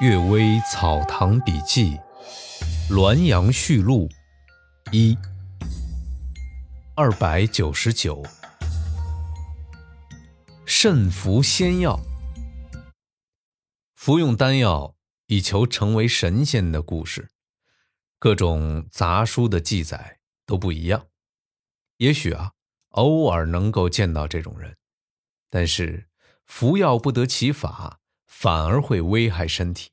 《岳微草堂笔记》滦阳序录一二百九十九，慎服仙药，服用丹药以求成为神仙的故事，各种杂书的记载都不一样。也许啊，偶尔能够见到这种人，但是服药不得其法。反而会危害身体。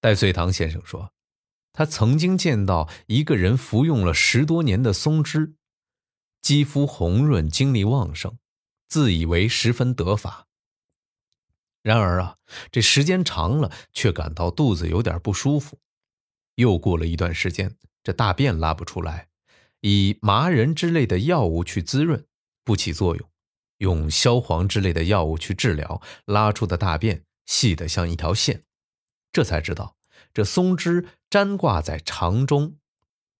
戴遂堂先生说，他曾经见到一个人服用了十多年的松脂，肌肤红润，精力旺盛，自以为十分得法。然而啊，这时间长了，却感到肚子有点不舒服。又过了一段时间，这大便拉不出来，以麻仁之类的药物去滋润，不起作用。用消黄之类的药物去治疗，拉出的大便细得像一条线，这才知道这松脂粘挂在肠中，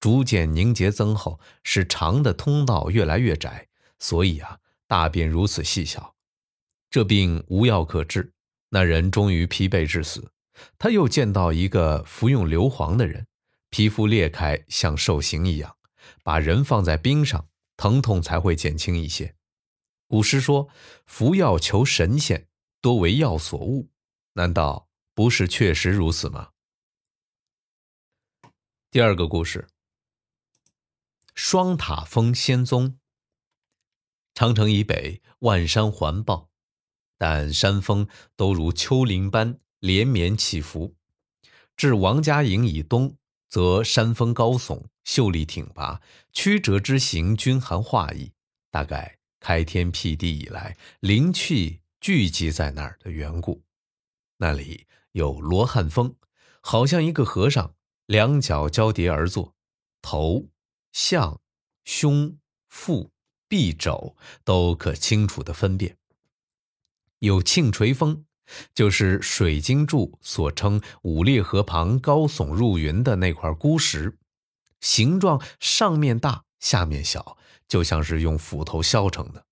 逐渐凝结增厚，使肠的通道越来越窄，所以啊，大便如此细小。这病无药可治，那人终于疲惫致死。他又见到一个服用硫磺的人，皮肤裂开像受刑一样，把人放在冰上，疼痛才会减轻一些。古诗说：“服药求神仙，多为药所误。”难道不是确实如此吗？第二个故事：双塔峰仙踪。长城以北，万山环抱，但山峰都如丘陵般连绵起伏；至王家营以东，则山峰高耸，秀丽挺拔，曲折之形均含画意，大概。开天辟地以来，灵气聚集在那儿的缘故。那里有罗汉峰，好像一个和尚，两脚交叠而坐，头、项、胸、腹、臂、肘都可清楚的分辨。有庆垂峰，就是水晶柱所称五列河旁高耸入云的那块孤石，形状上面大，下面小。就像是用斧头削成的。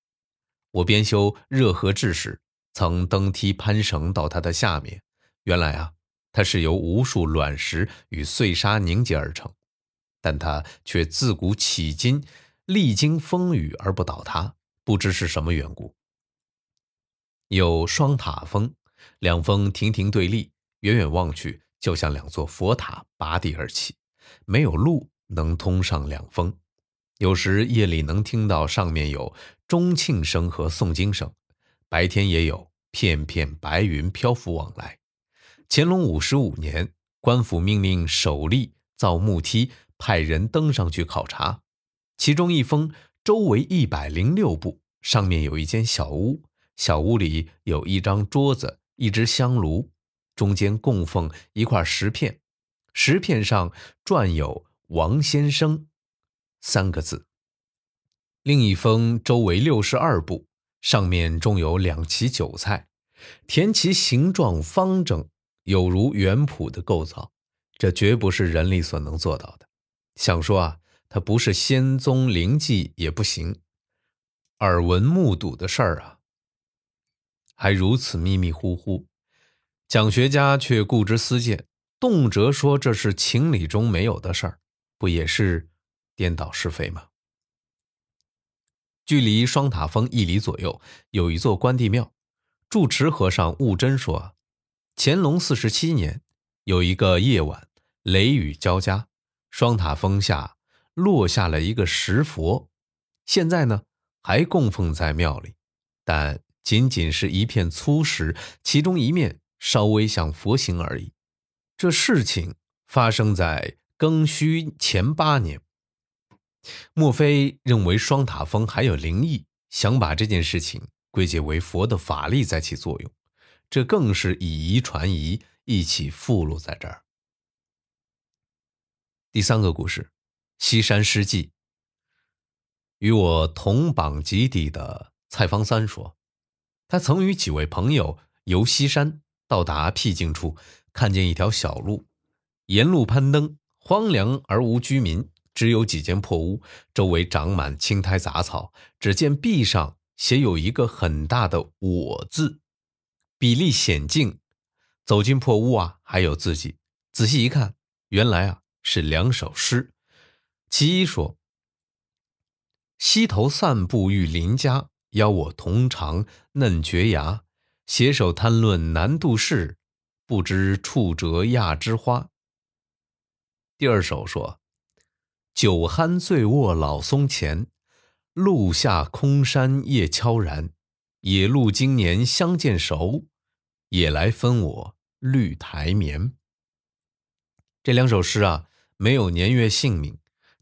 我编修热河志时，曾登梯攀绳到它的下面。原来啊，它是由无数卵石与碎沙凝结而成，但它却自古迄今历经风雨而不倒塌，不知是什么缘故。有双塔峰，两峰亭亭对立，远远望去就像两座佛塔拔地而起，没有路能通上两峰。有时夜里能听到上面有钟磬声和诵经声，白天也有片片白云漂浮往来。乾隆五十五年，官府命令首例造木梯，派人登上去考察。其中一封周围一百零六步，上面有一间小屋，小屋里有一张桌子、一只香炉，中间供奉一块石片，石片上篆有“王先生”。三个字。另一封周围六十二步，上面种有两畦韭菜，田畦形状方正，有如园圃的构造，这绝不是人力所能做到的。想说啊，它不是仙踪灵迹也不行。耳闻目睹的事儿啊，还如此迷迷糊糊，讲学家却固执私见，动辄说这是情理中没有的事儿，不也是？颠倒是非吗？距离双塔峰一里左右有一座关帝庙。住持和尚悟真说，乾隆四十七年有一个夜晚，雷雨交加，双塔峰下落下了一个石佛，现在呢还供奉在庙里，但仅仅是一片粗石，其中一面稍微像佛形而已。这事情发生在庚戌前八年。莫非认为双塔峰还有灵异，想把这件事情归结为佛的法力在起作用？这更是以遗传遗，一起附录在这儿。第三个故事，西山诗记。与我同榜及第的蔡方三说，他曾与几位朋友游西山，到达僻静处，看见一条小路，沿路攀登，荒凉而无居民。只有几间破屋，周围长满青苔杂草。只见壁上写有一个很大的“我”字，笔力险劲，走进破屋啊，还有字迹。仔细一看，原来啊是两首诗。其一说：“溪头散步遇邻家，邀我同尝嫩蕨芽。携手谈论南渡事，不知处折亚之花。”第二首说：“酒酣醉卧老松前，路下空山夜悄然。野鹿今年相见熟，也来分我绿苔眠。”这两首诗啊，没有年月姓名，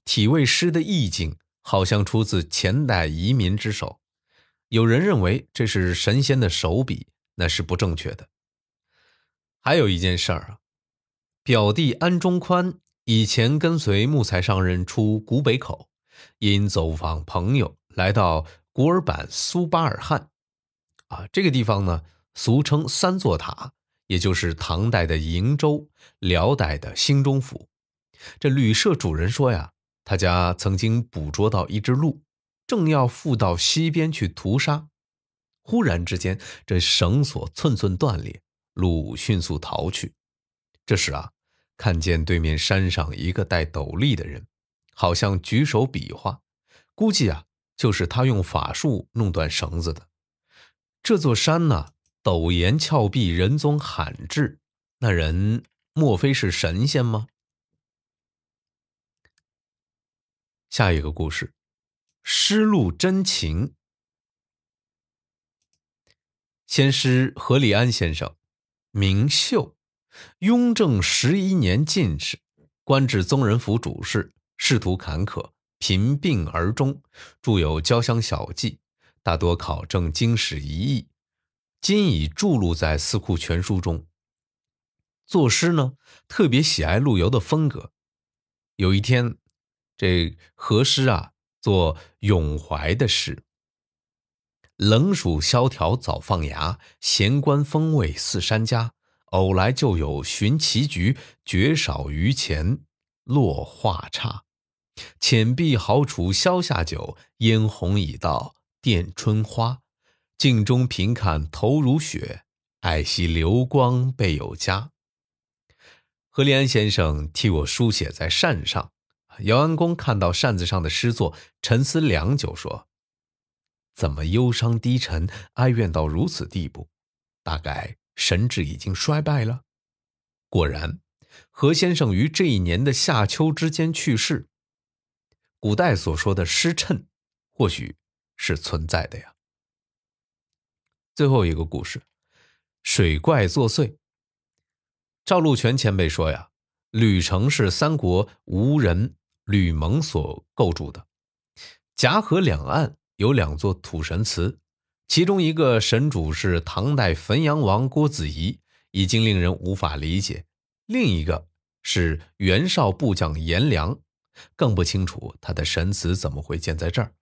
体味诗的意境，好像出自前代移民之手。有人认为这是神仙的手笔，那是不正确的。还有一件事儿啊，表弟安中宽以前跟随木材商人出古北口，因走访朋友，来到古尔班苏巴尔汗，啊，这个地方呢，俗称三座塔。也就是唐代的瀛州，辽代的兴中府。这旅社主人说呀，他家曾经捕捉到一只鹿，正要负到溪边去屠杀，忽然之间，这绳索寸寸断裂，鹿迅速逃去。这时啊，看见对面山上一个戴斗笠的人，好像举手比划，估计啊，就是他用法术弄断绳子的。这座山呢？陡岩峭壁，人踪罕至。那人莫非是神仙吗？下一个故事，失路真情。先师何立安先生，名秀，雍正十一年进士，官至宗人府主事，仕途坎坷，贫病而终，著有交乡小记，大多考证经史一役。今已著录在《四库全书》中。作诗呢，特别喜爱陆游的风格。有一天，这何诗啊，做咏怀的诗：“冷暑萧条早放芽，闲观风味似山家。偶来就有寻棋局，绝少于前落画刹。浅碧好处消夏酒，嫣红已到殿春花。”镜中频看头如雪，爱惜流光倍有佳。何立安先生替我书写在扇上，姚安公看到扇子上的诗作，沉思良久，说：“怎么忧伤低沉，哀怨到如此地步？大概神志已经衰败了。”果然，何先生于这一年的夏秋之间去世。古代所说的失谶，或许是存在的呀。最后一个故事，水怪作祟。赵禄全前辈说呀，吕城是三国吴人吕蒙所构筑的。夹河两岸有两座土神祠，其中一个神主是唐代汾阳王郭子仪，已经令人无法理解；另一个是袁绍部将颜良，更不清楚他的神祠怎么会建在这儿。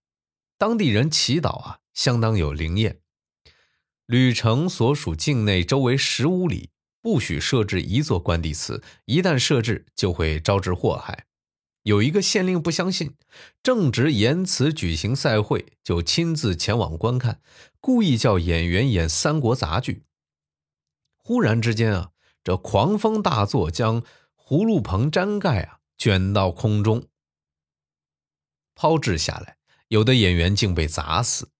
当地人祈祷啊，相当有灵验。吕城所属境内周围十五里不许设置一座关帝祠，一旦设置就会招致祸害。有一个县令不相信，正值言辞举行赛会，就亲自前往观看，故意叫演员演三国杂剧。忽然之间啊，这狂风大作，将葫芦棚毡盖啊卷到空中，抛掷下来，有的演员竟被砸死。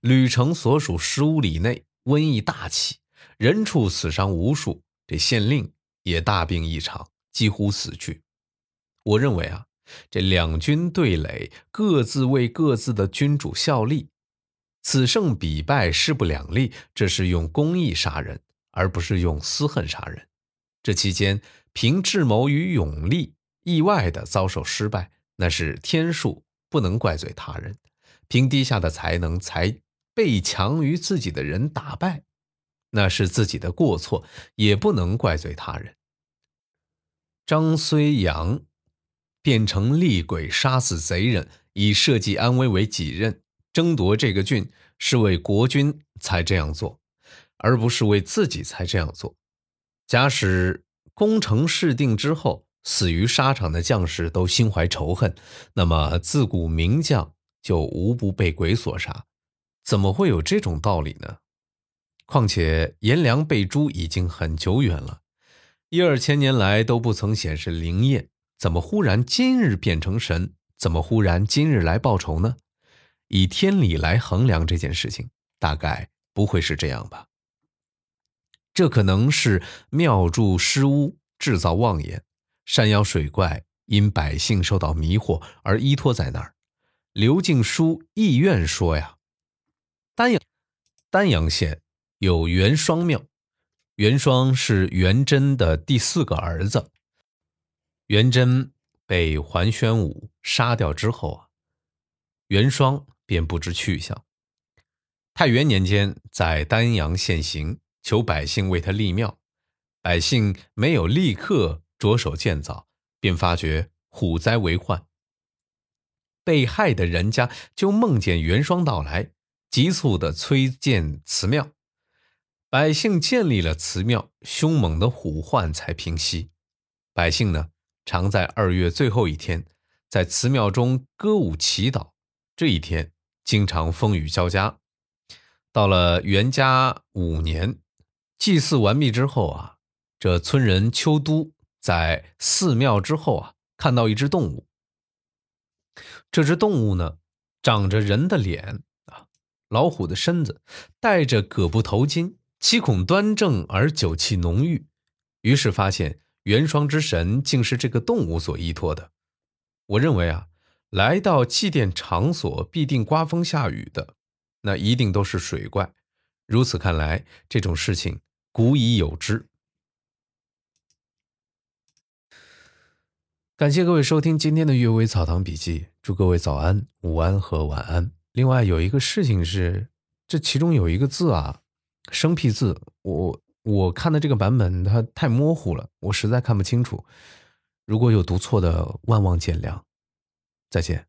吕城所属十五里内瘟疫大起，人畜死伤无数，这县令也大病一场，几乎死去。我认为啊，这两军对垒，各自为各自的君主效力，此胜彼败，势不两立。这是用公义杀人，而不是用私恨杀人。这期间，凭智谋与勇力，意外的遭受失败，那是天数，不能怪罪他人。凭低下的才能才被强于自己的人打败，那是自己的过错，也不能怪罪他人。张虽阳变成厉鬼杀死贼人，以社稷安危为己任，争夺这个郡是为国君才这样做，而不是为自己才这样做。假使攻城事定之后，死于沙场的将士都心怀仇恨，那么自古名将。就无不被鬼所杀，怎么会有这种道理呢？况且颜良被诛已经很久远了，一二千年来都不曾显示灵验，怎么忽然今日变成神？怎么忽然今日来报仇呢？以天理来衡量这件事情，大概不会是这样吧？这可能是庙祝失屋，制造妄言，山妖水怪因百姓受到迷惑而依托在那儿。刘敬书意愿说呀，丹阳丹阳县。有元双庙，元双是元贞的第四个儿子。元贞被桓宣武杀掉之后啊，元双便不知去向。太元年间，在丹阳县行，求百姓为他立庙，百姓没有立刻着手建造，便发觉虎灾为患。被害的人家就梦见元双到来，急促的催建祠庙。百姓建立了祠庙，凶猛的虎患才平息。百姓呢，常在二月最后一天，在祠庙中歌舞祈祷。这一天经常风雨交加。到了元嘉五年，祭祀完毕之后啊，这村人邱都在寺庙之后啊，看到一只动物。这只动物呢，长着人的脸啊，老虎的身子，戴着葛布头巾。七孔端正而酒气浓郁，于是发现元霜之神竟是这个动物所依托的。我认为啊，来到祭奠场所必定刮风下雨的，那一定都是水怪。如此看来，这种事情古已有之。感谢各位收听今天的《阅微草堂笔记》，祝各位早安、午安和晚安。另外有一个事情是，这其中有一个字啊。生僻字，我我看的这个版本它太模糊了，我实在看不清楚。如果有读错的，万望见谅。再见。